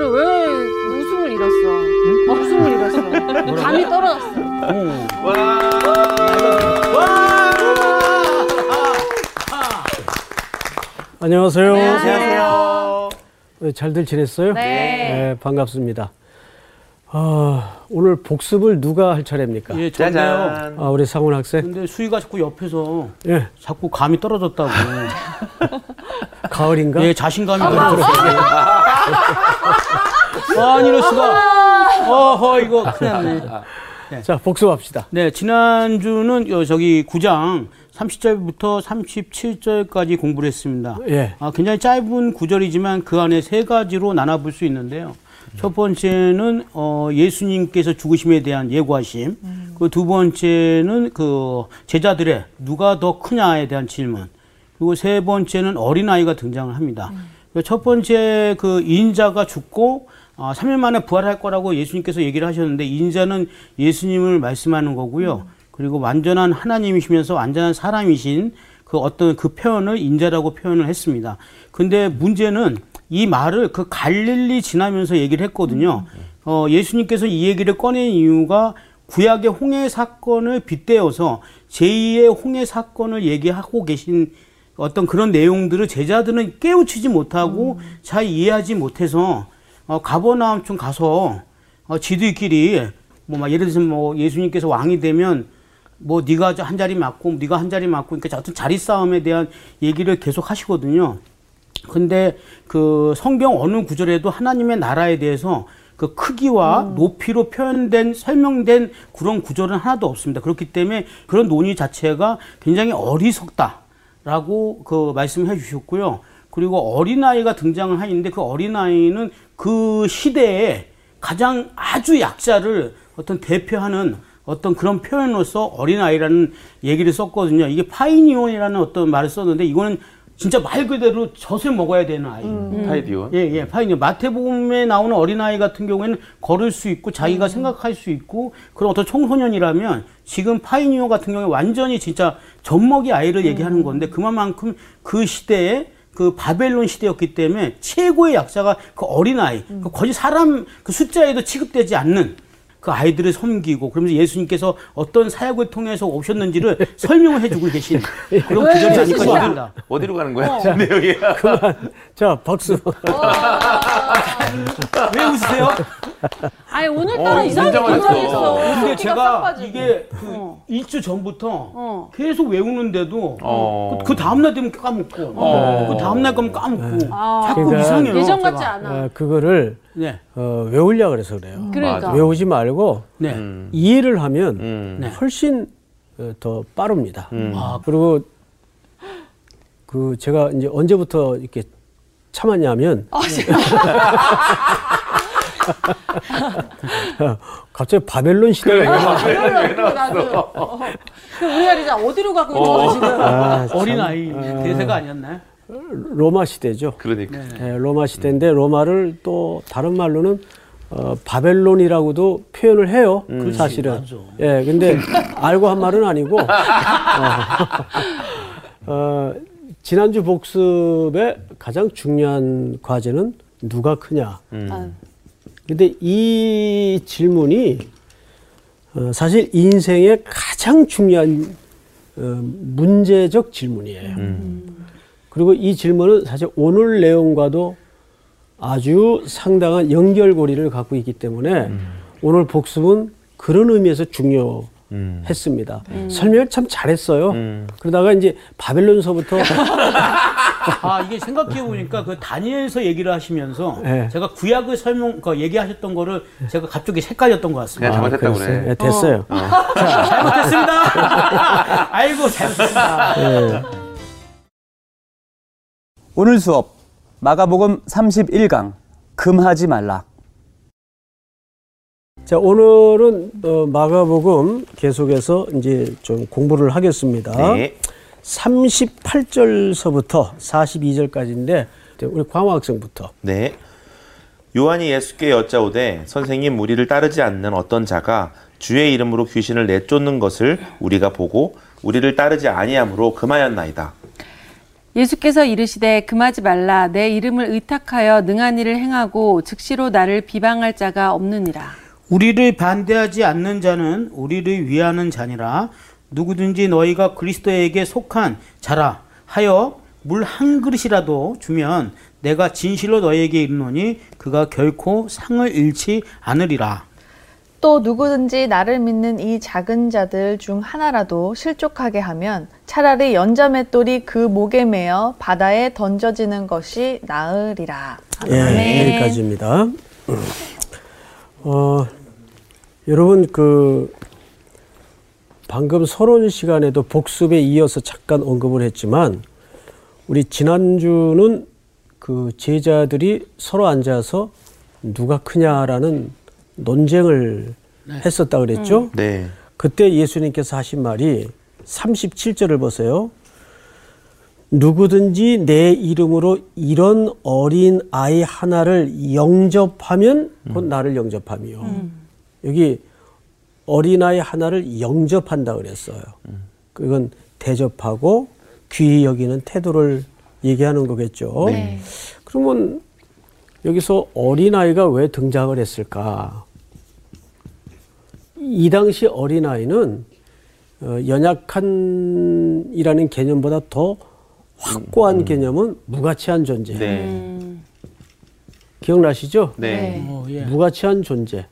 그래 왜 웃음을 잃었어? 웃음을 잃었어. 감이 떨어졌어. 안녕하세요. 안녕하세요. 네, 잘들 지냈어요? 네. 네, 반갑습니다. 아, 오늘 복습을 누가 할 차례입니까? 예. 짜잔. 아, 우리 상훈 학생? 근데 수희가 자꾸 옆에서 예, 자꾸 감이 떨어졌다고. 가을인가? 예, 자신감이 떨어졌어요. 아니, 이럴 수가. 어허, 이거 큰일 났네. 자, 복습합시다. 네, 지난주는 요 저기 9장 30절부터 37절까지 공부를 했습니다. 예. 아, 굉장히 짧은 구절이지만 그 안에 세 가지로 나눠볼 수 있는데요. 첫 번째는 어, 예수님께서 죽으심에 대한 예고하심. 그두 번째는 그 제자들의 누가 더 크냐에 대한 질문. 그리고 세 번째는 어린아이가 등장을 합니다. 그 첫 번째 그 인자가 죽고 아, 3일 만에 부활할 거라고 예수님께서 얘기를 하셨는데 인자는 예수님을 말씀하는 거고요. 그리고 완전한 하나님이시면서 완전한 사람이신 그 어떤 그 표현을 인자라고 표현을 했습니다. 근데 문제는 이 말을 그 갈릴리 지나면서 얘기를 했거든요. 어, 예수님께서 이 얘기를 꺼낸 이유가 구약의 홍해 사건을 빗대어서 제2의 홍해 사건을 얘기하고 계신 어떤 그런 내용들을 제자들은 깨우치지 못하고 잘 이해하지 못해서 어, 가버나움쯤 가서 어, 지들끼리 뭐 막 예를 들어서 뭐 예수님께서 왕이 되면 뭐 네가 한 자리 맡고 네가 한 자리 맡고 그러니까 어떤 자리 싸움에 대한 얘기를 계속 하시거든요. 근데 그 성경 어느 구절에도 하나님의 나라에 대해서 그 크기와 높이로 표현된 설명된 그런 구절은 하나도 없습니다. 그렇기 때문에 그런 논의 자체가 굉장히 어리석다 라고 그 말씀해 주셨고요. 그리고 어린아이가 등장을 하는데 그 어린아이는 그 시대에 가장 아주 약자를 어떤 대표하는 어떤 그런 표현으로서 어린아이라는 얘기를 썼거든요. 이게 παιδίον이라는 어떤 말을 썼는데 이거는 진짜 말 그대로 젖을 먹어야 되는 아이. παιδίον. 예, 예, παιδίον. 마태복음에 나오는 어린아이 같은 경우에는 걸을 수 있고 자기가 생각할 수 있고 그런 어떤 청소년이라면 지금 παιδίον 같은 경우에 완전히 진짜 젖먹이 아이를 얘기하는 건데 그만큼 그 시대에 그 바벨론 시대였기 때문에 최고의 약자가 그 어린아이, 그 거의 사람 그 숫자에도 취급되지 않는 그 아이들을 섬기고 그러면서 예수님께서 어떤 사역을 통해서 오셨는지를 설명을 해주고 계신 그런 구절이 아닐까 싶습니다. 어디로 가는 거야? 네, 여기. 자, 박수. 왜 웃으세요? 아니 오늘따라 어, 이상하게. 긴장했어. 근데 제가. 이게 그 어. 일주 전부터 어. 계속 외우는데도 어. 그, 그 다음날 되면 까먹고 어. 그 다음날 가면 까먹고 아. 자꾸 그러니까 이상해요. 예전. 같지 않아. 어, 그거를 네, 어, 외우려고 그래서 그래요. 그러니까. 외우지 말고 네. 음. 이해를 하면 음. 네. 훨씬 어, 더 빠릅니다. 음. 아, 그리고 그 제가 이제 언제부터 이렇게 참았냐면 아, 갑자기 바벨론 시대가. 어. 우리가 이제 어디로 가고 있는 거야 지금? 아, 참, 어린 아이 대세가 아니었나요? 로마 시대죠. 그러니까. 예, 로마 시대인데 로마를 또 다른 말로는 어, 바벨론이라고도 표현을 해요. 사실은. 맞아. 예, 근데 알고 한 말은 아니고 어, 어, 지난주 복습의 가장 중요한 과제는 누가 크냐. 아유. 근데 이 질문이 어, 사실 인생의 가장 중요한 어, 문제적 질문이에요. 그리고 이 질문은 사실 오늘 내용과도 아주 상당한 연결고리를 갖고 있기 때문에 오늘 복습은 그런 의미에서 중요했습니다. 설명을 참 잘했어요. 그러다가 이제 바벨론서부터 아 이게 생각해 보니까 그 다니엘서 얘기를 하시면서 네. 제가 구약을 설명 그 얘기하셨던 거를 제가 갑자기 헷갈렸던 것 같습니다. 그냥 잘못했다고 그랬어요. 그래. 예, 됐어요. 잘못했습니다. 아이고 잘못했습니다. 예. 오늘 수업 마가복음 31강 금하지 말라. 자, 오늘은 어, 마가복음 계속해서 이제 좀 공부를 하겠습니다. 네. 38절서부터 42절까지인데 우리 광화 학생부터. 네. 요한이 예수께 여짜오되 선생님 우리를 따르지 않는 어떤 자가 주의 이름으로 귀신을 내쫓는 것을 우리가 보고 우리를 따르지 아니함으로 금하였나이다. 예수께서 이르시되 금하지 말라 내 이름을 의탁하여 능한 일을 행하고 즉시로 나를 비방할 자가 없느니라. 우리를 반대하지 않는 자는 우리를 위하는 자니라 누구든지 너희가 그리스도에게 속한 자라 하여 물 한 그릇이라도 주면 내가 진실로 너희에게 이르노니 그가 결코 상을 잃지 않으리라. 또 누구든지 나를 믿는 이 작은 자들 중 하나라도 실족하게 하면 차라리 연자맷돌이 그 목에 매어 바다에 던져지는 것이 나으리라. 예, 여기까지입니다. 어, 여러분 그 방금 서론 시간에도 복습에 이어서 잠깐 언급을 했지만 우리 지난주는 그 제자들이 서로 앉아서 누가 크냐라는 논쟁을 했었다 그랬죠. 네. 그때 예수님께서 하신 말이 37절을 보세요. 누구든지 내 이름으로 이런 어린 아이 하나를 영접하면 곧 나를 영접함이요. 여기 어린 아이 하나를 영접한다 그랬어요. 그건 대접하고 귀히 여기는 태도를 얘기하는 거겠죠. 네. 그러면 여기서 어린 아이가 왜 등장을 했을까? 이 당시 어린아이는 어, 연약한이라는 개념보다 더 확고한 개념은 무가치한 존재. 네. 기억나시죠? 네. 어, 예. 무가치한 존재.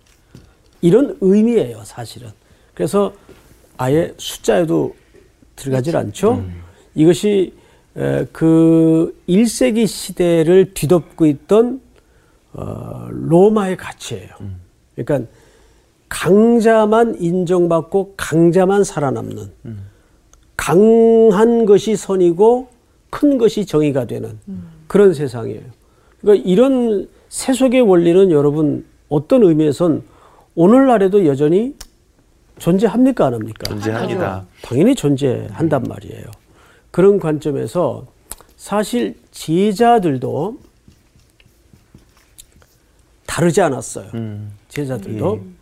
이런 의미예요, 사실은. 그래서 아예 숫자에도 들어가질 않죠. 이것이 에, 그 1세기 시대를 뒤덮고 있던 어, 로마의 가치예요. 그러니까 강자만 인정받고 강자만 살아남는 강한 것이 선이고 큰 것이 정의가 되는 그런 세상이에요. 그러니까 이런 세속의 원리는 여러분 어떤 의미에선 오늘날에도 여전히 존재합니까 안 합니까? 존재합니다. 당연히 존재한단 말이에요. 그런 관점에서 사실 제자들도 다르지 않았어요. 음. 제자들도 예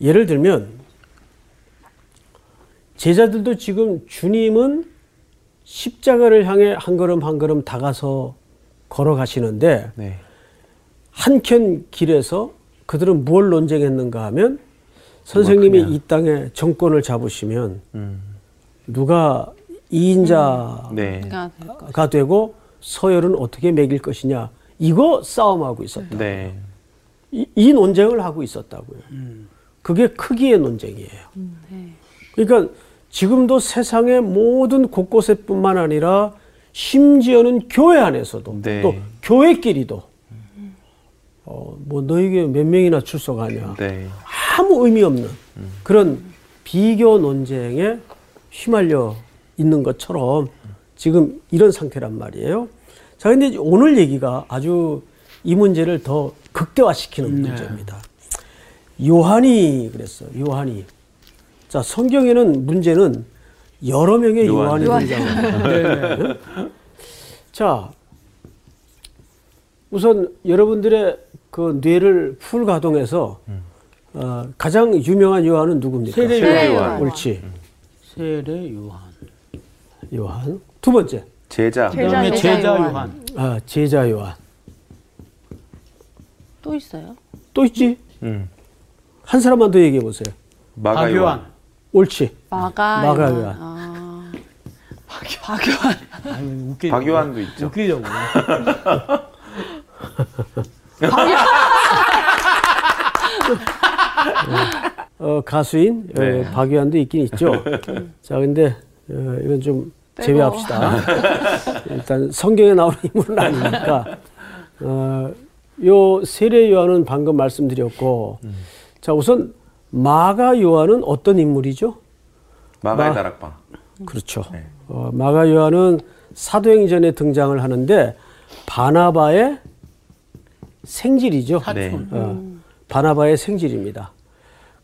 를 들면 제자들도 지금 주님은 십자가를 향해 한 걸음 한 걸음 다가서 걸어가시는데 네. 한켠 길에서 그들은 뭘 논쟁했는가 하면 선생님이 그냥. 이 땅에 정권을 잡으시면 음. 누가 이인자가 네. 되고 서열은 어떻게 매길 것이냐 이거 싸움하고 있었다. 네. 이, 이 논쟁을 하고 있었다고요. 그게 크기의 논쟁이에요. 그러니까 지금도 세상의 모든 곳곳에뿐만 아니라 심지어는 교회 안에서도 네. 또 교회끼리도 어, 뭐 너에게 몇 명이나 출석하냐 네. 아무 의미 없는 그런 비교 논쟁에 휘말려 있는 것처럼 지금 이런 상태란 말이에요. 자, 근데 오늘 얘기가 아주 이 문제를 더 극대화시키는 문제입니다. 요한이 그랬어요. 요한이. 자, 성경에는 문제는 여러 명의 요한. 요한 이 등장합니다. 자, 우선 여러분들의 그 뇌를 풀 가동해서 어, 가장 유명한 요한은 누굽니까? 세례 세례 요한. 옳지. 세례 요한. 요한. 두 번째. 제자. 제자, 그다음에 제자 제자 요한. 요한. 아, 제자 요한. 또 있어요? 또 있지? 음. 한 사람만 더 얘기해 보세요. 마가 박요한. 요한. 옳지. 마가 마가 요한. 요한. 아, 아유, 웃기, 박요한도 있죠. 웃기려고. 어, 가수인 어, 네. 박유한도 있긴 있죠. 자, 근데 어, 이건 좀 제외합시다. 일단 성경에 나오는 인물은 아니니까. 어, 요 세례 요한은 방금 말씀드렸고, 자 우선 마가 요한은 어떤 인물이죠? 마가의 마- 다락방. 그렇죠. 네. 어, 마가 요한은 사도행전에 등장을 하는데 바나바의 생질이죠. 네. 어, 바나바의 생질입니다.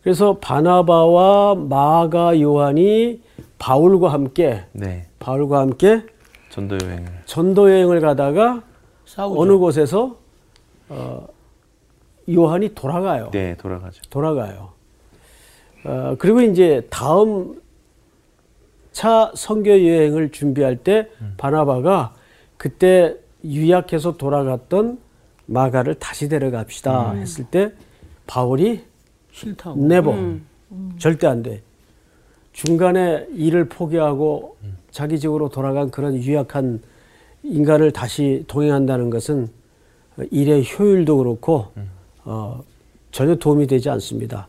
그래서 바나바와 마가 요한이 바울과 함께 네. 바울과 함께 전도 여행을. 전도 여행을 가다가 싸우죠. 어느 곳에서 어, 요한이 돌아가요. 네, 돌아가죠. 돌아가요. 어, 그리고 이제 다음 차 선교 여행을 준비할 때 바나바가 그때 유약해서 돌아갔던 마가를 다시 데려갑시다 음. 했을 때 바울이 싫다고. 네버 음. 절대 안 돼. 중간에 일을 포기하고 자기 집으로 돌아간 그런 유약한 인간을 다시 동행한다는 것은 일의 효율도 그렇고 어, 전혀 도움이 되지 않습니다.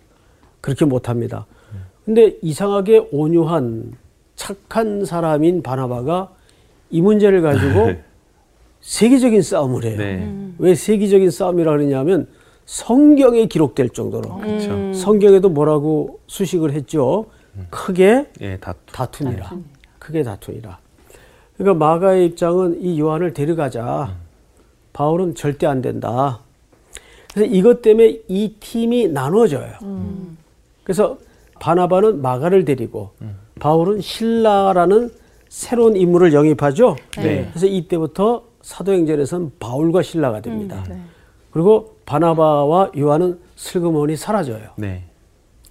그렇게 못합니다. 근데 이상하게 온유한 착한 사람인 바나바가 이 문제를 가지고 세계적인 싸움을 해요. 네. 왜 세계적인 싸움이라 그러냐면 성경에 기록될 정도로 그렇죠. 성경에도 뭐라고 수식을 했죠. 크게 예, 다투. 다투 니라. 크게 다투니라. 그러니까 마가의 입장은 이 요한을 데려가자. 바울은 절대 안 된다. 그래서 이것 때문에 이 팀이 나눠져요. 그래서 바나바는 마가를 데리고 바울은 신라라는 새로운 인물을 영입하죠. 네. 그래서 이때부터 사도행전에서는 바울과 신라가 됩니다. 네. 그리고 바나바와 요한은 슬그머니 사라져요. 네.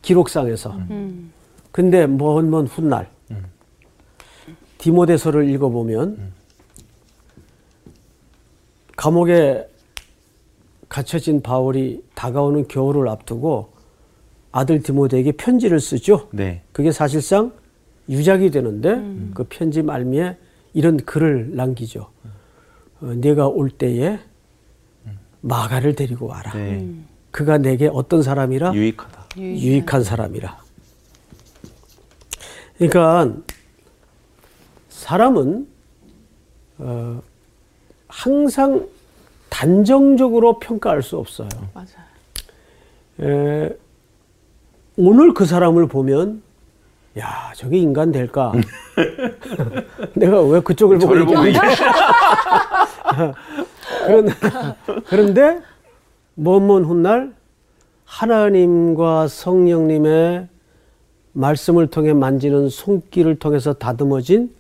기록상에서. 음. 근데 먼 먼 훗날 디모데서를 읽어보면 감옥에 갇혀진 바울이 다가오는 겨울을 앞두고 아들 디모데에게 편지를 쓰죠. 네. 그게 사실상 유작이 되는데 그 편지 말미에 이런 글을 남기죠. 어, 내가 올 때에 마가를 데리고 와라. 네. 그가 내게 어떤 사람이라 유익하다. 유익한 사람이라. 그러니까 사람은 어, 항상 단정적으로 평가할 수 없어요. 맞아요. 에, 오늘 그 사람을 보면 야 저게 인간 될까? 내가 왜 그쪽을 보고 얘기하냐? 그런, 그런데 먼먼 훗날 하나님과 성령님의 말씀을 통해 만지는 손길을 통해서 다듬어진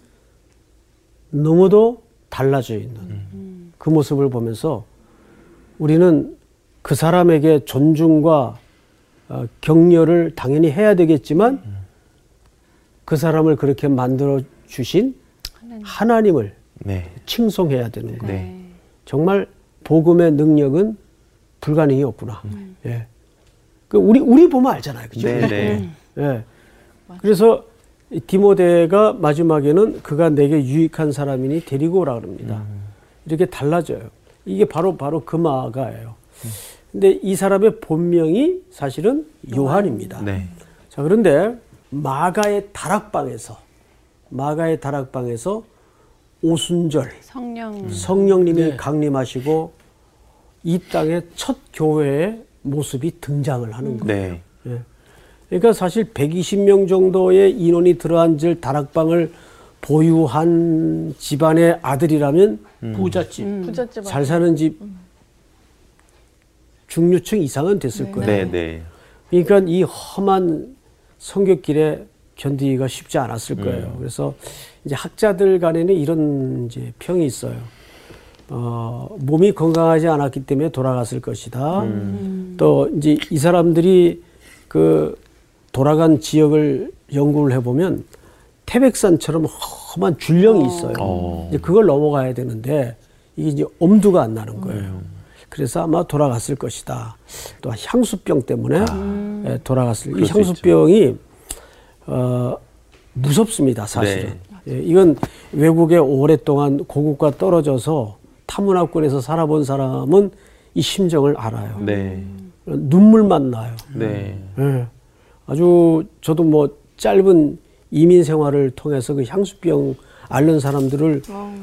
너무도 달라져 있는 그 모습을 보면서 우리는 그 사람에게 존중과 어, 격려를 당연히 해야 되겠지만 그 사람을 그렇게 만들어 주신 하나님 을 네. 칭송해야 되는 거예요. 네. 정말 복음의 능력은 불가능이 없구나. 예. 그 우리 우리 보면 알잖아요, 그죠? 네, 네. 예. 그래서 이 디모데가 마지막에는 그가 내게 유익한 사람이니 데리고 오라 그럽니다. 이렇게 달라져요. 이게 바로 바로 그 마가예요. 근데 이 사람의 본명이 사실은 요한입니다. 네. 자, 그런데 마가의 다락방에서 마가의 다락방에서 오순절 성령 성령님이 강림하시고 이 땅의 첫 교회의 모습이 등장을 하는 거예요. 네. 예. 그러니까 사실 120명 정도의 인원이 들어앉을 다락방을 보유한 집안의 아들이라면 부잣집. 부잣집 잘 사는 집 중류층 이상은 됐을 거예요. 네, 네. 그러니까 이 험한 성격길에 견디기가 쉽지 않았을 거예요. 그래서 이제 학자들 간에는 이런 이제 평이 있어요. 어, 몸이 건강하지 않았기 때문에 돌아갔을 것이다. 또 이제 이 사람들이 그 돌아간 지역을 연구를 해보면 태백산처럼 험한 줄령이 있어요. 어. 이제 그걸 넘어가야 되는데 이게 이제 엄두가 안 나는 거예요. 그래서 아마 돌아갔을 것이다. 또 향수병 때문에 예, 돌아갔을. 이 향수병이 어, 무섭습니다, 사실은. 네. 예, 이건 외국에 오랫동안 고국과 떨어져서 타문화권에서 살아본 사람은 이 심정을 알아요. 네. 눈물만 나요. 네. 예. 아주 저도 뭐 짧은 이민 생활을 통해서 그 향수병 앓는 사람들을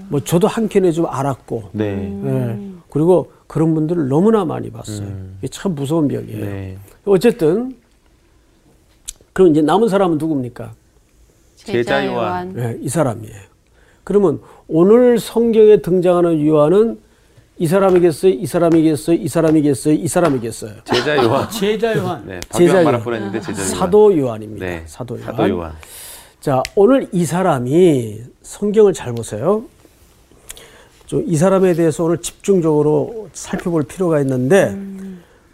뭐 저도 한켠에 좀 알았고 네. 예. 그리고 그런 분들을 너무나 많이 봤어요. 이게 참 무서운 병이에요. 네. 어쨌든 그럼 이제 남은 사람은 누굽니까? 제자 요한. 예, 이 사람이에요. 그러면 오늘 성경에 등장하는 요한은 이 사람이겠어요? 이 사람이겠어요? 이 사람이겠어요? 이 사람이겠어요? 제자 요한. 제자 요한. 네. 제자 요한. 제자 요한. 사도 요한입니다. 네. 사도 요한. 사도 요한. 자, 오늘 이 사람이 성경을 잘 보세요. 좀이 사람에 대해서 오늘 집중적으로 살펴볼 필요가 있는데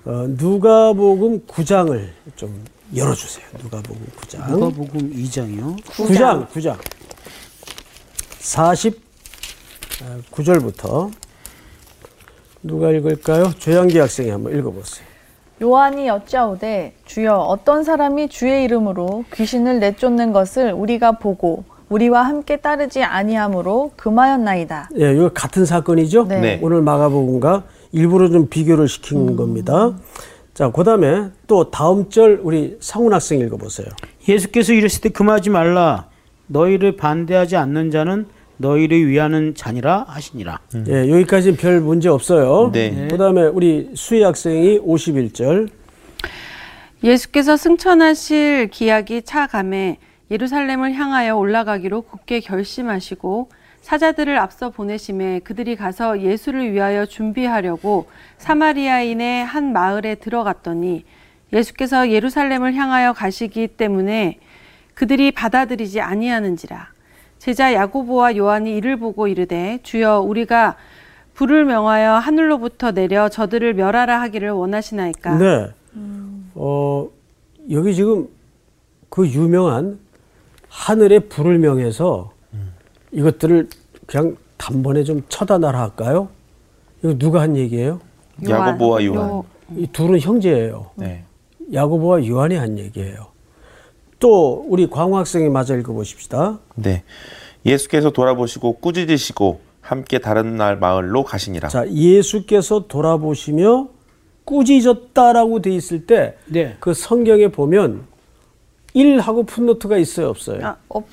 어, 누가복음 9장을 좀 열어주세요. 누가복음 9장. 누가복음 2장이요. 9장, 9장. 9절부터 누가 읽을까요? 조양기 학생이 한번 읽어보세요. 요한이 여짜오되 주여 어떤 사람이 주의 이름으로 귀신을 내쫓는 것을 우리가 보고 우리와 함께 따르지 아니하므로 금하였나이다. 예, 이거 같은 사건이죠? 네. 네. 오늘 마가복음과 일부러 좀 비교를 시킨 겁니다. 자, 그다음에 또 다음 절 우리 상훈 학생 읽어보세요. 예수께서 이르실 때 금하지 말라. 너희를 반대하지 않는 자는 너희를 위하는 자니라 하시니라. 예, 여기까지는 별 문제 없어요. 네. 그다음에 우리 수희 학생이 51절. 예수께서 승천하실 기약이 차감해 예루살렘을 향하여 올라가기로 굳게 결심하시고 사자들을 앞서 보내심에 그들이 가서 예수를 위하여 준비하려고 사마리아인의 한 마을에 들어갔더니 예수께서 예루살렘을 향하여 가시기 때문에 그들이 받아들이지 아니하는지라 제자 야고보와 요한이 이를 보고 이르되 주여 우리가 불을 명하여 하늘로부터 내려 저들을 멸하라 하기를 원하시나이까 네. 어, 여기 지금 그 유명한 하늘의 불을 명해서 이것들을 그냥 단번에 좀 처단하라 할까요? 이거 누가 한 얘기예요? 야고보와 요한. 이 둘은 형제예요. 네. 야고보와 요한이 한 얘기예요. 또 우리 광호 학생이 마저 읽어보십시다. 네. 예수께서 돌아보시고 꾸짖으시고 함께 다른 날 마을로 가시니라. 자, 예수께서 돌아보시며 꾸짖었다라고 돼 있을 때 네. 그 성경에 보면 1하고 풋노트가 있어요, 없어요? 아, 없-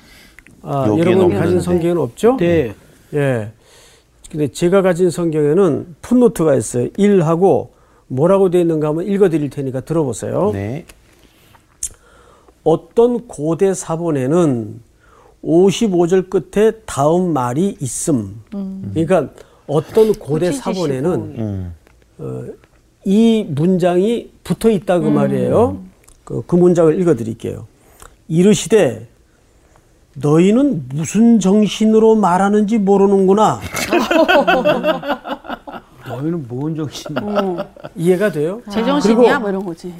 아, 여러분. 가진 성경은 없죠? 네. 예. 근데 제가 가진 성경에는 풋노트가 있어요. 1하고 뭐라고 되어 있는가 한번 읽어 드릴 테니까 들어보세요. 네. 어떤 고대 사본에는 55절 끝에 다음 말이 있음. 그러니까 어떤 고대. 사본에는 음. 이 문장이 붙어 있다 그 말이에요. 그, 그 문장을 읽어 드릴게요. 이르시되 너희는 무슨 정신으로 말하는지 모르는구나. 너희는 뭔 정신? 이해가 돼요? 제정신이야 뭐 이런 거지.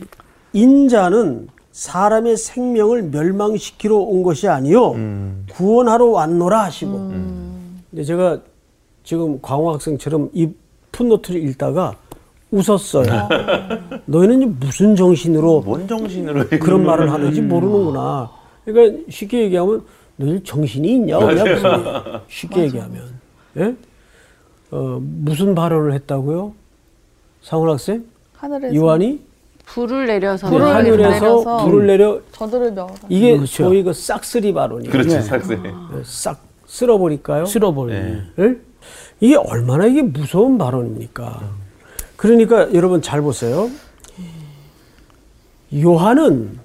인자는 사람의 생명을 멸망시키러 온 것이 아니요 구원하러 왔노라 하시고. 근데 제가 지금 광호 학생처럼 이 풋노트를 읽다가 웃었어요. 너희는 무슨 정신으로 뭔 정신으로 그런 말을 하는지 모르는구나. 그러니까 쉽게 얘기하면 너희 정신이 있냐? 그냥 무슨. 쉽게 얘기하면. 예? 어, 무슨 발언을 했다고요? 상훈 학생? 하늘에서 요한이 불을 내려서 불을 하늘에서 내려서 불을 내려 저들을 멸하라. 이게 그렇죠. 소위 그 싹쓸이 발언이에요. 그렇죠. 삭세. 싹 쓸어 버릴까요? 쓸어 버리네. 네. 예? 이게 얼마나 이게 무서운 발언입니까? 그러니까 여러분 잘 보세요. 요한은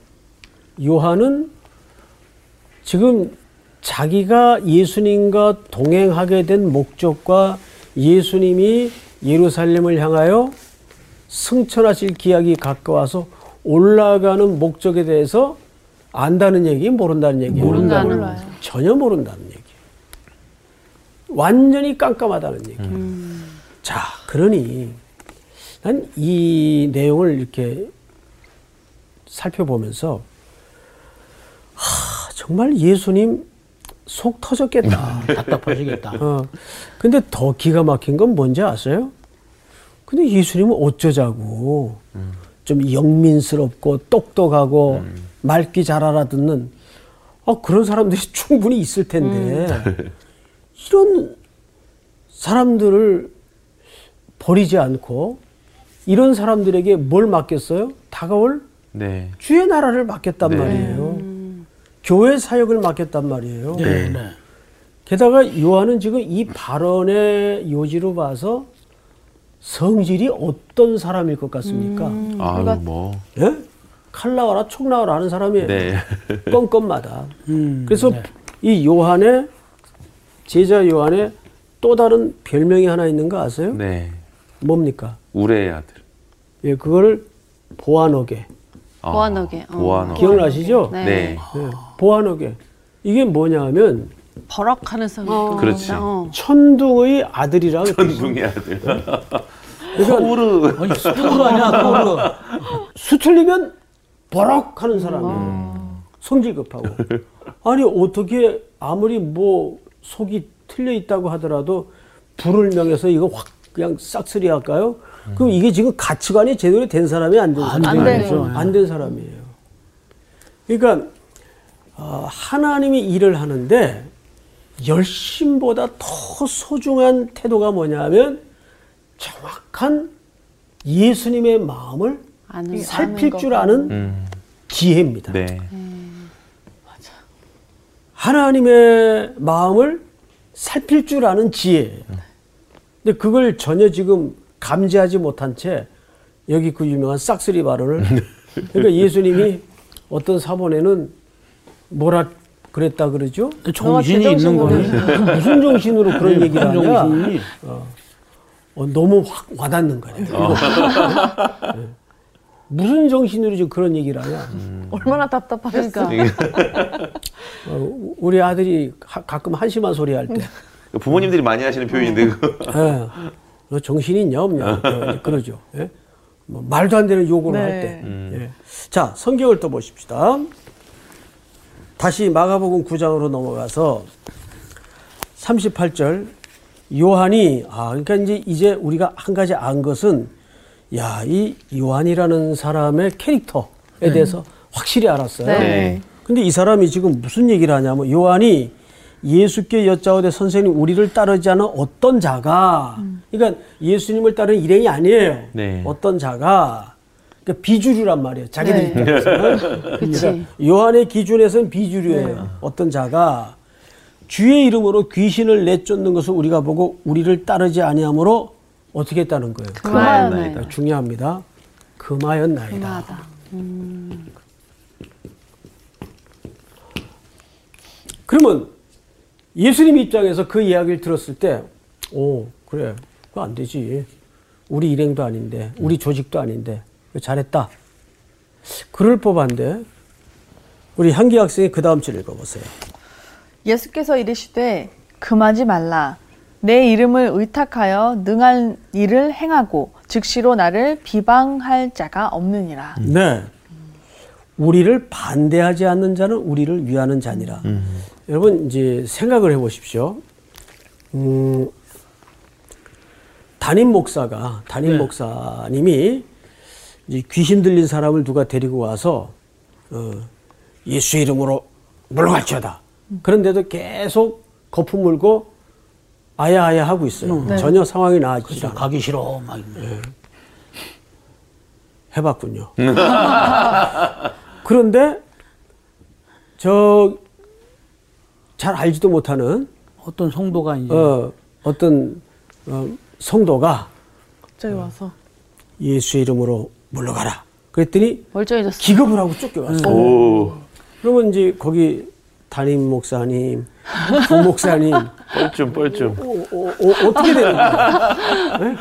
요한은 지금 자기가 예수님과 동행하게 된 목적과 예수님이 예루살렘을 향하여 승천하실 기약이 가까워서 올라가는 목적에 대해서 안다는 얘기, 모른다는 얘기, 모른다는 몰라요. 전혀 모른다는 얘기. 완전히 깜깜하다는 얘기. 자, 그러니 난 이 내용을 이렇게 살펴보면서 하, 정말 예수님 속 터졌겠다. 답답하시겠다. 어. 근데 더 기가 막힌 건 뭔지 아세요? 근데 예수님은 어쩌자고 좀 영민스럽고 똑똑하고 말귀 잘 알아듣는 아, 그런 사람들이 충분히 있을 텐데 이런 사람들을 버리지 않고 이런 사람들에게 뭘 맡겼어요? 다가올 네. 주의 나라를 맡겼단 네. 말이에요. 교회 사역을 맡겼단 말이에요. 네. 네. 게다가 요한은 지금 이 발언의 요지로 봐서 성질이 어떤 사람일 것 같습니까? 아유 뭐. 예? 칼 나와라 촉 나와라 하는 사람이 네. 껌껌마다. 음, 그래서 네. 이 요한의 제자 요한의 또 다른 별명이 하나 있는 거 아세요? 네. 뭡니까? 우레의 아들. 예, 그거를 보안어게. 아, 보안어게. 어. 보안어. 기억나시죠? 네. 네. 예, 보안어게. 이게 뭐냐면 버럭하는 성. 어. 그렇지. 어. 천둥의 아들이라고. 천둥의 아들. 그러니까 호르. 아니, 수동으로 아니야, 수동으로. 수틀리면 버럭 하는 사람이에요. 성질 급하고. 아니, 어떻게 아무리 뭐 속이 틀려 있다고 하더라도 불을 명해서 이거 확 그냥 싹쓸이 할까요? 그럼 이게 지금 가치관이 제대로 된 사람이 안 된 사람이 안된 거죠. 안 된 사람이에요. 그러니까 어, 하나님이 일을 하는데 열심보다 더 소중한 태도가 뭐냐면 정확한 예수님의 마음을 아는 거. 살필 줄 아는 음. 지혜입니다. 네. 하나님의 마음을 살필 줄 아는 지혜예요. 근데 그걸 전혀 지금 감지하지 못한 채 여기 그 유명한 싹쓸이 발언을 그러니까 예수님이 어떤 사본에는 뭐라 그랬다 그러죠? 정신이 있는 거는 무슨 정신으로 그런 얘기를 무슨 하냐? 정신이 어, 너무 확 와닿는 거예요. 이거. 네. 무슨 정신으로 지금 그런 얘기를 하냐? 얼마나 답답하셨어요. 어, 우리 아들이 가, 가끔 한심한 소리 할 때. 부모님들이 많이 하시는 표현인데 그 예. 너 정신이 있냐 없냐 어, 그러죠. 예? 뭐 말도 안 되는 요구를 네. 할 때. 예. 자 성경을 또 보십시다. 다시 마가복음 9장으로 넘어가서 38절 요한이 아 그러니까 이제 이제 우리가 한 가지 안 것은 야 이 요한이라는 사람의 캐릭터에 대해서 확실히 알았어요. 네. 네. 근데 이 사람이 지금 무슨 얘기를 하냐면 요한이 예수께 여짜오되 선생님 우리를 따르지 않은 어떤 자가 그러니까 예수님을 따르는 일행이 아니에요. 네. 어떤 자가 그러니까 비주류란 말이에요. 자기들 네. 입장에서는. 그러니까 요한의 기준에서는 비주류예요. 어떤 자가 주의 이름으로 귀신을 내쫓는 것을 우리가 보고 우리를 따르지 아니하므로 어떻게 했다는 거예요. 그만하나이다. 중요합니다. 금하였나이다. 금하다. 그러면 예수님 입장에서 그 이야기를 들었을 때, 오, 그래. 그거 안 되지. 우리 일행도 아닌데, 우리 조직도 아닌데, 잘했다. 그럴 법한데, 우리 한기 학생이 그 다음 줄 읽어보세요. 예수께서 이르시되 금하지 말라. 내 이름을 의탁하여 능한 일을 행하고 즉시로 나를 비방할 자가 없느니라. 네. 우리를 반대하지 않는 자는 우리를 위하는 자니라. 여러분, 이제 생각을 해 보십시오. 음, 담임 목사가, 담임 목사님이 귀신 들린 사람을 누가 데리고 와서, 어, 예수 이름으로 물러갈지어다. 그런데도 계속 거품 물고 아야아야 하고 있어요. 전혀 상황이 나아지지 않아. 가기 싫어 막 이러면서. 해봤군요. 그런데 저 잘 알지도 못하는 어떤 성도가 이제 어, 어떤 어, 성도가 갑자기 와서 예수 의 이름으로 물러가라. 그랬더니 멀쩡해졌어. 기겁을 하고 쫓겨갔어. 오 그러면 이제 거기 담임 목사님, 부 목사님 뻘쭘 뻘쭘. 어, 어, 어, 어떻게 되는 거예요? 네?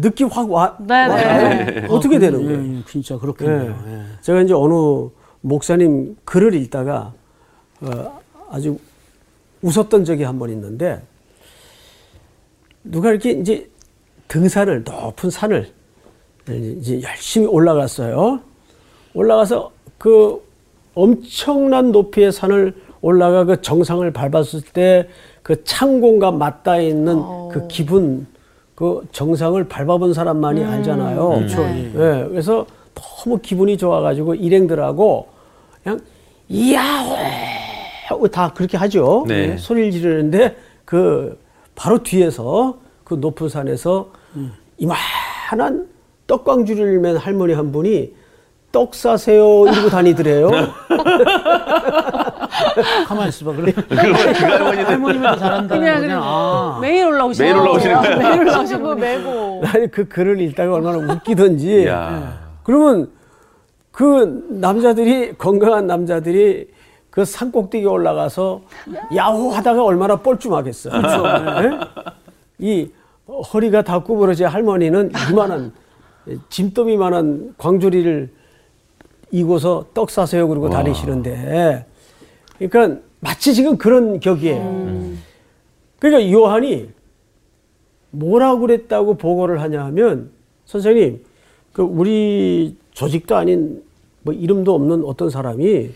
느낌 확 와. 네, 와요? 어떻게 되는 거예요? 예, 예, 진짜 그렇겠네요. 예. 예. 제가 이제 어느 목사님 글을 읽다가 어, 아주 웃었던 적이 한 번 있는데 누가 이렇게 이제 등산을 높은 산을 이제 열심히 올라갔어요. 올라가서 그 엄청난 높이의 산을 올라가 그 정상을 밟았을 때 그 창공과 맞닿아 있는 그 기분 그 정상을 밟아본 사람만이 알잖아요. 그렇죠. 예. 예, 그래서 너무 기분이 좋아가지고 일행들하고 그냥 이야호 다 그렇게 하죠. 네. 예, 소리를 지르는데 그 바로 뒤에서 그 높은 산에서 이만한 떡광주를 맨 할머니 한 분이 떡 사세요 이러고 다니더래요. 가만히 있어봐. 그래. 그 할머니는 할머니면 잘한다. 그냥 그냥 아. 매일 올라오시죠. 매일 올라오시는 거예요? 매일 올라오시고 메고 아니 그 글을 읽다가 얼마나 웃기던지. 야. 그러면 그 남자들이 건강한 남자들이 그 산 꼭대기 올라가서 야호 하다가 얼마나 뻘쭘하겠어. 예? 이 허리가 다 구부러진 할머니는 이만한 짐더미만한 광주리를 이고서 떡 사세요 그러고 다니시는데 그러니까 마치 지금 그런 격이에요. 그러니까 요한이 뭐라고 그랬다고 보고를 하냐 하면 선생님 그 우리 조직도 아닌 뭐 이름도 없는 어떤 사람이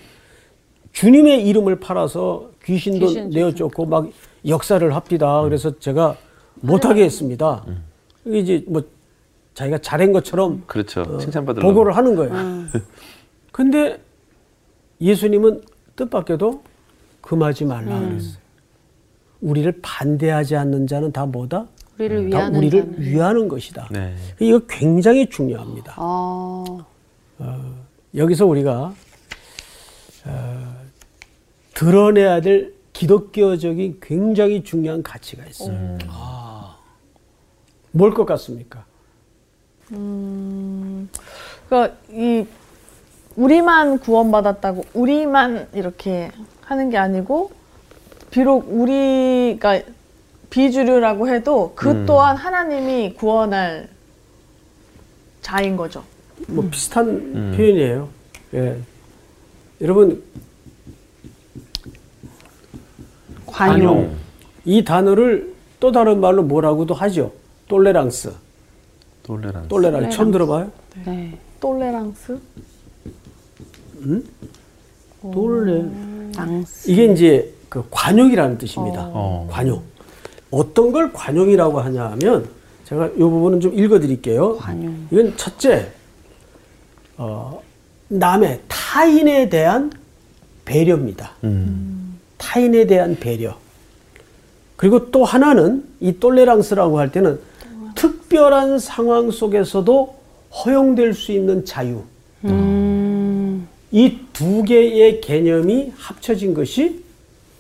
주님의 이름을 팔아서 귀신도 귀신 내어 쫓고 막 역사를 합디다. 그래서 제가 못하게 했습니다. 이게 이제 뭐 자기가 잘한 것처럼 그렇죠. 칭찬받으려고. 보고를 하는 거예요. 근데 예수님은 뜻밖에도 금하지 말라 그랬어요. 우리를 반대하지 않는 자는 다 뭐다? 우리를 다 위하는 우리를 자는. 위하는 것이다. 네. 이거 굉장히 중요합니다. 어, 여기서 우리가 어, 드러내야 될 기독교적인 굉장히 중요한 가치가 있어요. 뭘것 같습니까? 그러니까 이 우리만 구원받았다고 우리만 이렇게 하는 게 아니고 비록 우리가 비주류라고 해도 그 또한 하나님이 구원할 자인 거죠. 뭐 비슷한 표현이에요. 예. 여러분 관용. 이 단어를 또 다른 말로 뭐라고도 하죠. 똘레랑스. 똘레란스. 똘레랑스 처음 들어봐요? 네. 톨레랑스? 똘레. 랑스. 이게 이제 그 관용이라는 뜻입니다. 어. 관용. 어떤 걸 관용이라고 하냐 하면 제가 이 부분은 좀 읽어드릴게요. 관용. 이건 첫째, 어, 남의 타인에 대한 배려입니다. 음. 타인에 대한 배려. 그리고 또 하나는 이 똘레랑스라고 할 때는 특별한 상황 속에서도 허용될 수 있는 자유. 음, 이두 개의 개념이 합쳐진 것이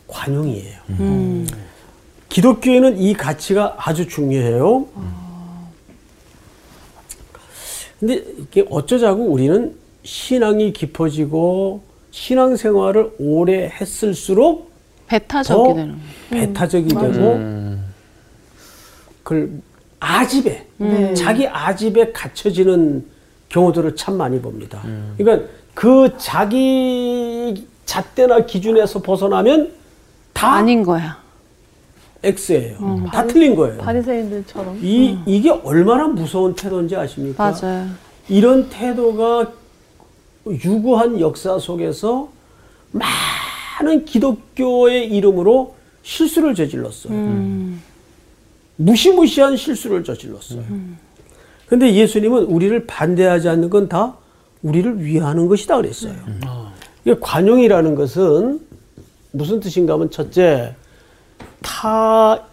관용이에요. 음. 기독교에는 이 가치가 아주 중요해요. 근데 이게 어쩌자고 우리는 신앙이 깊어지고 신앙생활을 오래 했을수록 배타적이 더 되는. 배타적이 되고 그걸 아집에 네. 자기 아집에 갇혀지는 경우들을 참 많이 봅니다. 그러니까 그 자기 잣대나 기준에서 벗어나면 다 아닌 거야. X예요. 다 틀린 거예요. 바리새인들처럼. 이 이게 얼마나 무서운 태도인지 아십니까? 맞아요. 이런 태도가 유구한 역사 속에서 많은 기독교의 이름으로 실수를 저질렀어요. 음. 무시무시한 실수를 저질렀어요. 근데 예수님은 우리를 반대하지 않는 건 다 우리를 위하는 것이다 그랬어요. 이게 관용이라는 것은 무슨 뜻인가 하면 첫째 타인에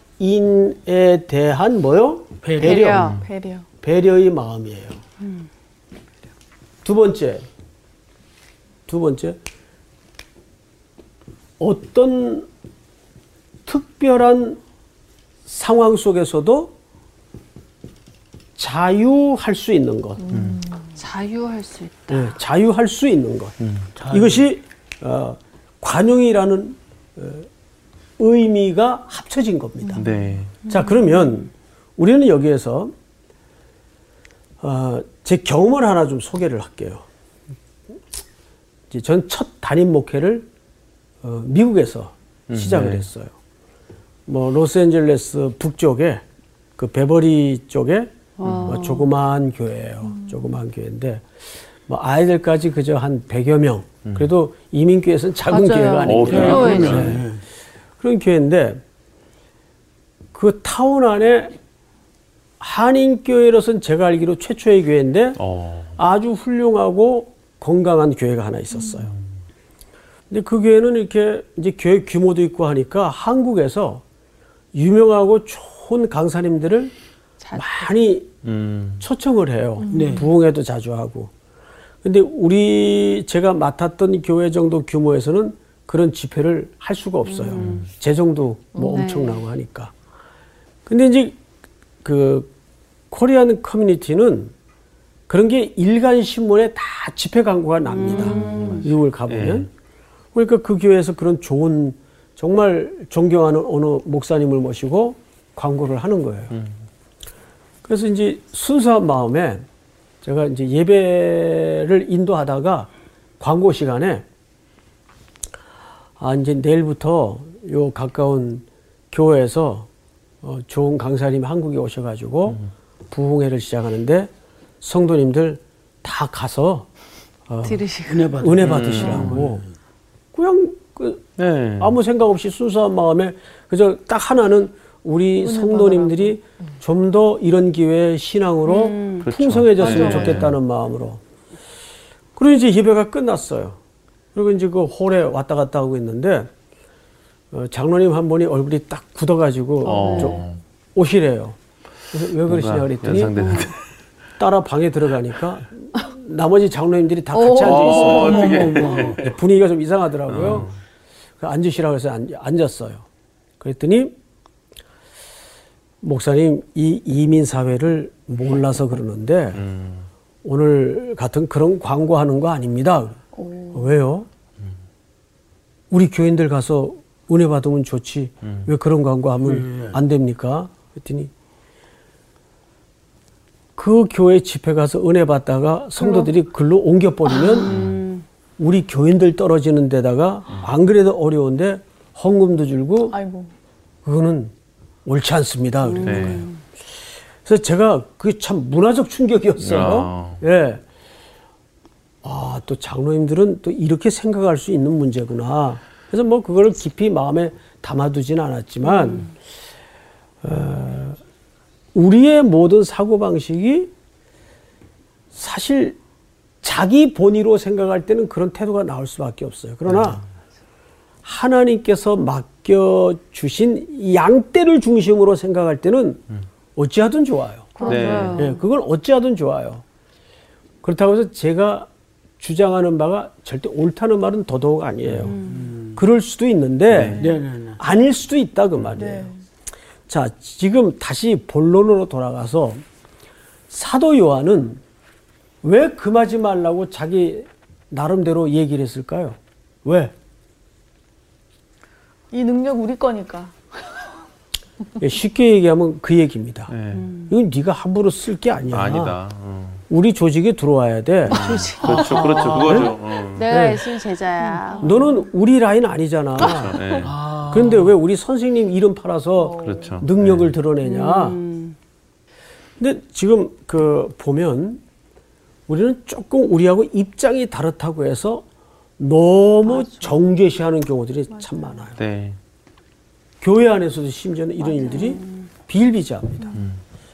대한 뭐요? 배려. 배려. 배려 의 마음이에요. 두 번째, 두 번째, 어떤 특별한 상황 속에서도 자유할 수 있는 것, 자유할 수 있다. 네, 자유할 수 있는 것. 이것이 어, 관용이라는 어, 의미가 합쳐진 겁니다. 네. 자, 그러면 우리는 여기에서 어, 제 경험을 하나 좀 소개를 할게요. 전첫 담임 목회를 어, 미국에서 시작을 네. 했어요. 뭐 로스앤젤레스 북쪽에 그 베버리 쪽에 뭐 조그마한 교회예요. 조그마한 교회인데 뭐 아이들까지 그저 한 100여 명. 그래도 이민교회에서는 작은 맞아요. 교회가 아니니까. 어. 네. 그런 교회인데 그 타운 안에 한인교회로서는 제가 알기로 최초의 교회인데 어. 아주 훌륭하고 건강한 교회가 하나 있었어요. 근데 그 교회는 이렇게 이제 교회 규모도 있고 하니까 한국에서 유명하고 좋은 강사님들을 자- 많이 음. 초청을 해요. 네. 부흥회도 자주 하고. 근데 우리 제가 맡았던 교회 정도 규모에서는 그런 집회를 할 수가 없어요. 재정도 뭐 네. 엄청나고 하니까. 근데 이제 그 코리안 커뮤니티는 그런 게 일간 신문에 다 집회 광고가 납니다. 미국을 가보면. 그러니까 그 교회에서 그런 좋은 정말 존경하는 어느 목사님을 모시고 광고를 하는 거예요. 그래서 이제 순수한 마음에 제가 이제 예배를 인도하다가 광고 시간에 아 이제 내일부터 요 가까운 교회에서 어, 좋은 강사님이 한국에 오셔가지고 부흥회를 시작하는데 성도님들 다 가서 어, 들으시고. 은혜 받 받으시라고 그냥 그 네. 아무 생각 없이 순수한 마음에 그저 딱 하나는 우리 성도님들이 좀 더 이런 기회에 신앙으로 음. 그렇죠. 풍성해졌으면 네. 좋겠다는 마음으로. 그리고 이제 예배가 끝났어요. 그리고 이제 그 홀에 왔다 갔다 하고 있는데 어, 장로님 한 분이 얼굴이 딱 굳어가지고 어. 좀 오시래요. 그래서 왜 그러시냐 그랬더니 연상되는데. 따라 방에 들어가니까 나머지 장로님들이 다 같이 앉아 어, 있어요. 어떡해. 네, 분위기가 좀 이상하더라고요. 그 앉으시라고 해서 앉, 앉았어요. 그랬더니 목사님 이 이민 사회를 몰라서 그러는데 음. 오늘 같은 그런 광고하는 거 아닙니다. 왜요? 우리 교인들 가서 은혜 받으면 좋지. 왜 그런 광고하면 안 됩니까? 그랬더니 그 교회 집회 가서 은혜 받다가 성도들이 글로 옮겨버리면 우리 교인들 떨어지는 데다가 안 그래도 어려운데 헌금도 줄고 아이고. 그거는 옳지 않습니다. 그러는 네. 거예요. 그래서 제가 그게 참 문화적 충격이었어요. 예. 아, 또 장로님들은 또 이렇게 생각할 수 있는 문제구나. 그래서 뭐 그걸 깊이 마음에 담아두진 않았지만, 어, 우리의 모든 사고방식이 사실 자기 본의로 생각할 때는 그런 태도가 나올 수밖에 없어요. 그러나 하나님께서 맡겨 주신 양떼를 중심으로 생각할 때는 어찌하든 좋아요. 네. 예, 그건 어찌하든 좋아요. 그렇다고 해서 제가 주장하는 바가 절대 옳다는 말은 더더욱 아니에요. 그럴 수도 있는데 네네네. 아닐 수도 있다 그 말이에요. 자, 지금 다시 본론으로 돌아가서 사도 요한은 왜 금하지 말라고 자기 나름대로 얘기를 했을까요? 왜? 이 능력 우리 거니까. 예, 쉽게 얘기하면 그 얘기입니다. 네. 이건 네가 함부로 쓸 게 아니야. 아니다. 어. 우리 조직에 들어와야 돼. 그렇죠, 그렇죠, 그거죠. 어. 내가 네. 예수님 제자야. 너는 우리 라인 아니잖아. 네. 그런데 왜 우리 선생님 이름 팔아서 그렇죠. 능력을 드러내냐? 음. 근데 지금 그 보면 우리는 조금 우리하고 입장이 다르다고 해서 너무 정죄시하는 경우들이 참 많아요. 네. 교회 안에서도 심지어는 이런 일들이 비일비재합니다.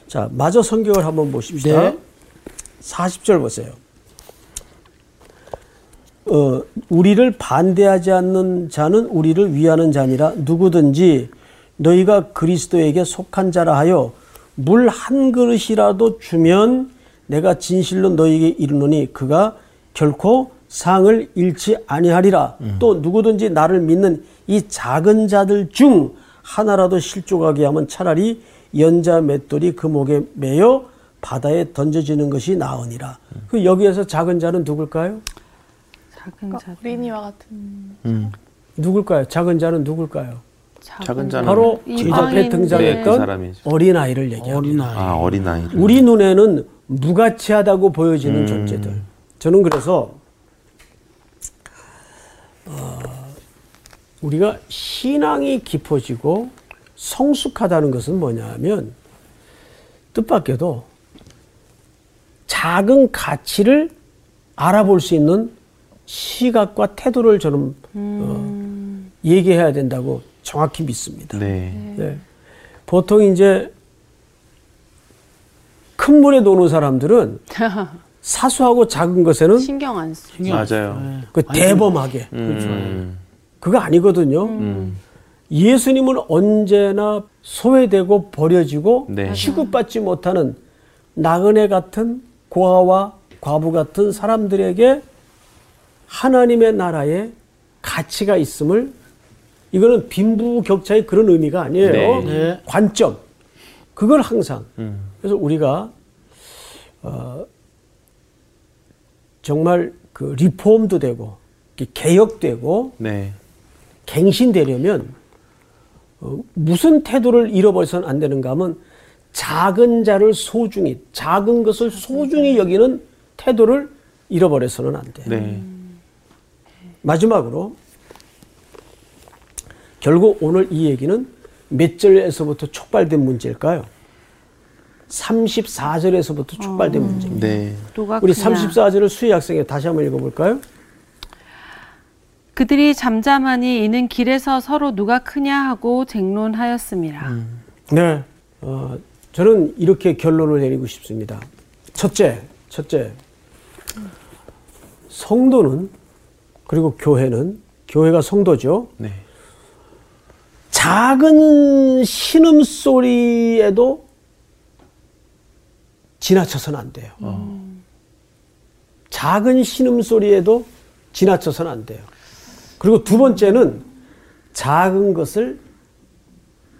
자, 마저 성경을 한번 보십시다. 네. 40절 보세요. 어, 우리를 반대하지 않는 자는 우리를 위하는 자니라 누구든지 너희가 그리스도에게 속한 자라 하여 물 한 그릇이라도 주면 내가 진실로 너희에게 이르노니 그가 결코 상을 잃지 아니하리라. 또 누구든지 나를 믿는 이 작은 자들 중 하나라도 실족하게 하면 차라리 연자 맷돌이 그 목에 매여 바다에 던져지는 것이 나으니라. 그 여기에서 작은 자는 누굴까요? 작은 자. 어린이와 같은. 음. 누굴까요? 작은 자는 누굴까요? 작은 자는 바로 이 제자 앞에 방인들. 등장했던 네, 그 사람이죠. 어린 아이를 얘기합니다. 어린 아이. 아, 어린 아이. 우리 눈에는 무가치하다고 보여지는 존재들. 저는 그래서 어, 우리가 신앙이 깊어지고 성숙하다는 것은 뭐냐면 뜻밖에도 작은 가치를 알아볼 수 있는 시각과 태도를 저는 어, 얘기해야 된다고 정확히 믿습니다. 네. 네. 보통 이제 큰 물에 노는 사람들은 사소하고 작은 것에는 신경 안안 맞아요. 써요. 그 대범하게 음. 그거 아니거든요. 음. 예수님은 언제나 소외되고 버려지고 네. 취급받지 못하는 나그네 같은 고아와 과부 같은 사람들에게 하나님의 나라에 가치가 있음을 이거는 빈부격차의 그런 의미가 아니에요. 네. 네. 관점. 그걸 항상. 음. 그래서 우리가 어, 정말 그 리폼도 되고 개혁되고 네. 갱신되려면 어, 무슨 태도를 잃어버려서는 안 되는가 하면 작은 자를 소중히 작은 것을 소중히 여기는 태도를 잃어버려서는 안 돼요. 네. 마지막으로 결국 오늘 이 얘기는 몇 절에서부터 촉발된 문제일까요? 34절에서부터 촉발된 문제입니다. 네. 우리 크냐. 34절을 수희 학생이 다시 한번 읽어볼까요? 그들이 잠잠하니 이는 길에서 서로 누가 크냐 하고 쟁론하였습니다. 네, 어, 저는 이렇게 결론을 내리고 싶습니다. 첫째, 첫째, 성도는 그리고 교회는 교회가 성도죠. 네. 작은 신음 소리에도 지나쳐서는 안 돼요. 작은 신음 소리에도 지나쳐서는 안 돼요. 그리고 두 번째는 작은 것을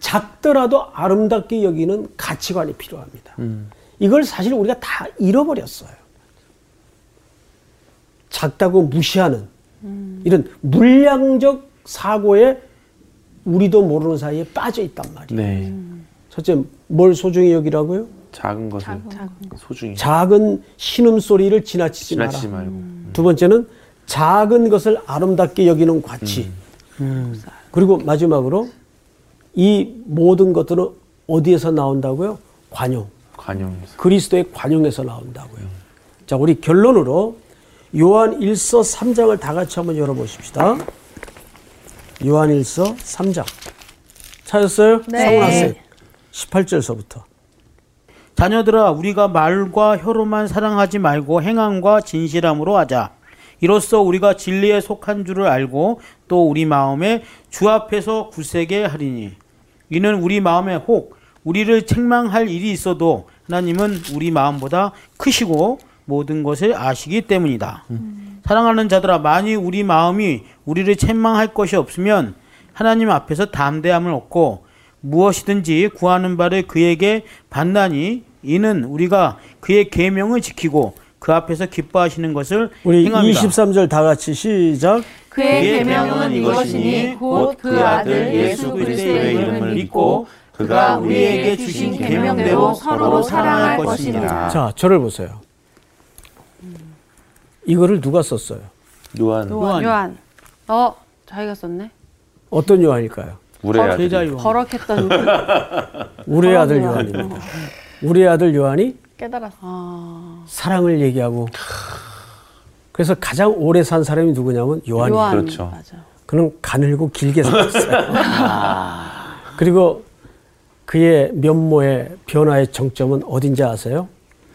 작더라도 아름답게 여기는 가치관이 필요합니다. 이걸 사실 우리가 다 잃어버렸어요. 작다고 무시하는 이런 물량적 사고에 우리도 모르는 사이에 빠져 있단 말이에요. 네. 첫째, 뭘 소중히 여기라고요? 작은 것을 소중히 작은 신음 소리를 지나치지 마라. 지나치지 말고. 두 번째는 작은 것을 아름답게 여기는 가치. 그리고 마지막으로 이 모든 것들은 어디에서 나온다고요? 관용. 관용에서. 그리스도의 관용에서 나온다고요. 자, 우리 결론으로 요한 1서 3장을 다 같이 한번 열어보십시다. 요한 1서 3장. 찾았어요? 네. 상훈 학생. 18절서부터. 자녀들아 우리가 말과 혀로만 사랑하지 말고 행함과 진실함으로 하자. 이로써 우리가 진리에 속한 줄을 알고 또 우리 마음에 주 앞에서 굳세게 하리니 이는 우리 마음에 혹 우리를 책망할 일이 있어도 하나님은 우리 마음보다 크시고 모든 것을 아시기 때문이다. 사랑하는 자들아 만일 우리 마음이 우리를 책망할 것이 없으면 하나님 앞에서 담대함을 얻고 무엇이든지 구하는 바를 그에게 받나니 이는 우리가 그의 계명을 지키고 그 앞에서 기뻐하시는 것을 우리 행합니다. 23절 다 같이 시작. 그의 계명은 계명은 이것이니 곧 그 아들 예수 그리스도의 이름을 믿고 그가 우리에게 주신 계명대로 서로 사랑할 것이니라. 자, 저를 보세요. 이거를 누가 썼어요? 요한 요한 요한. 어, 자기가 썼네. 어떤 요한일까요? 우리 아들. 제자 요한 버럭했던 우리 아들 요한입니다. 우리 아들 요한이 깨달았어. 사랑을 얘기하고 그래서 가장 오래 산 사람이 누구냐면 요한이에요. 요한. 그렇죠. 맞아. 그는 가늘고 길게 살았어요. 그리고 그의 면모의 변화의 정점은 어딘지 아세요?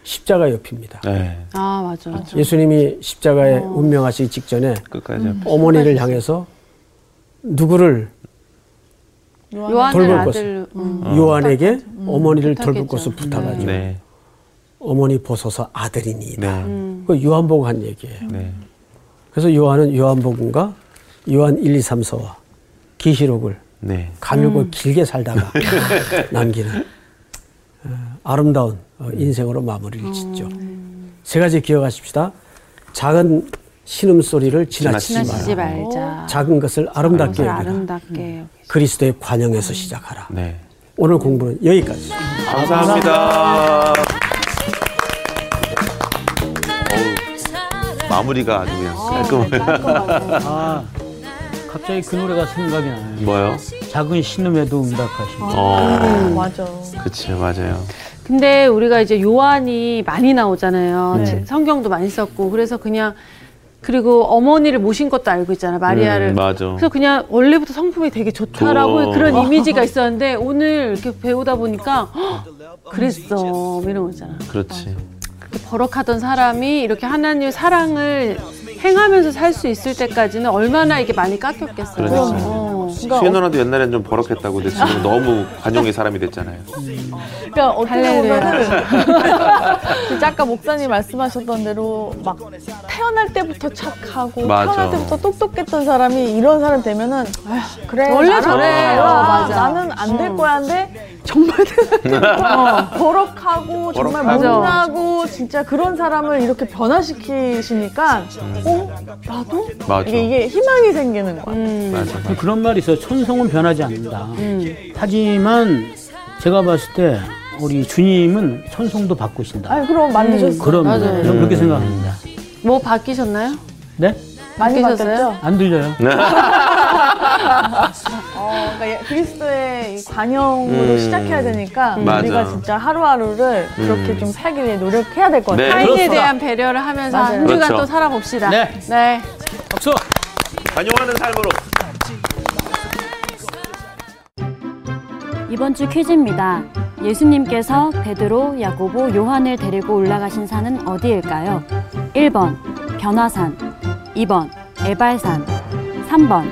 십자가 옆입니다. 네. 아, 맞아. 맞아. 예수님이 십자가에 운명하시기 직전에 끝까지. 어머니를 향해서 누구를 요한의 돌볼 아들 음. 요한에게 어머니를 부탁했죠. 돌볼 것을 부탁하죠. 네. 어머니 보소서 아들이니이다. 네. 음. 그 요한복음 한 얘기예요. 네. 그래서 요한은 요한복음과 요한 1, 2, 3, 4와 계시록을 네. 가늘고 길게 살다가 남기는 어, 아름다운 어, 인생으로 마무리를 짓죠. 세 가지 기억하십시다. 작은 신음소리를 지나치지 지나치지. 말자. 작은 것을 아름답게 여기라. 아름답게. 그리스도의 관영에서 시작하라. 네. 오늘 공부는 여기까지. 감사합니다. 어우, 마무리가 아주 그냥 깔끔해. 아 갑자기 그 노래가 생각이 나요 뭐요? 작은 신음에도 응답하시고 어, 맞아. 그치, 맞아요. 근데 우리가 이제 요한이 많이 나오잖아요. 네. 지- 성경도 많이 썼고 그래서 그냥 그리고 어머니를 모신 것도 알고 있잖아 마리아를. 음, 맞아. 그래서 그냥 원래부터 성품이 되게 좋다라고 좋아. 그런 이미지가 있었는데 오늘 이렇게 배우다 보니까 헉, 그랬어 뭐 이런 거 있잖아. 그렇지. 버럭하던 사람이 이렇게 하나님의 사랑을 행하면서 살 수 있을 때까지는 얼마나 이게 많이 깎였겠어요. 그러니까. 어. 그러니까, 수현 누나도 옛날엔 좀 버럭했다고 근데 지금 너무 관용의 사람이 됐잖아요. 그러니까 어떻게. 보면은 진짜 아까 목사님 말씀하셨던 대로 막 태어날 때부터 착하고 맞아. 태어날 때부터 똑똑했던 사람이 이런 사람 되면은 아휴, 그래 원래 저래. 어, 어. 나는 안 될 거야인데 정말 어, 버럭하고 정말. 못나고 진짜 그런 사람을 이렇게 변화시키시니까 어 나도 맞아. 이게 이게 희망이 생기는 거야. 음. 맞아. 그런 말이 있어요 천성은 변하지 않는다 하지만 제가 봤을 때 우리 주님은 천성도 바꾸신다 아니 그럼 만드셨어. 그럼 맞아요. 저는 그렇게 생각합니다 뭐 바뀌셨나요? 네? 많이 바뀌셨어요? 안 들려요 어, 그러니까 예- 그리스도의 이 관용으로 음. 시작해야 되니까 맞아. 우리가 진짜 하루하루를 그렇게 좀 살기 위해 노력해야 될 것 같아요. 네. 타인에 그렇습니다. 대한 배려를 하면서 맞아요. 한 주간 그렇죠. 또 살아봅시다. 네. 네. 박수 관용하는 삶으로. 이번 주 퀴즈입니다. 예수님께서 베드로, 야고보, 요한을 데리고 올라가신 산은 어디일까요? 1번 변화산, 2번 에발산, 3번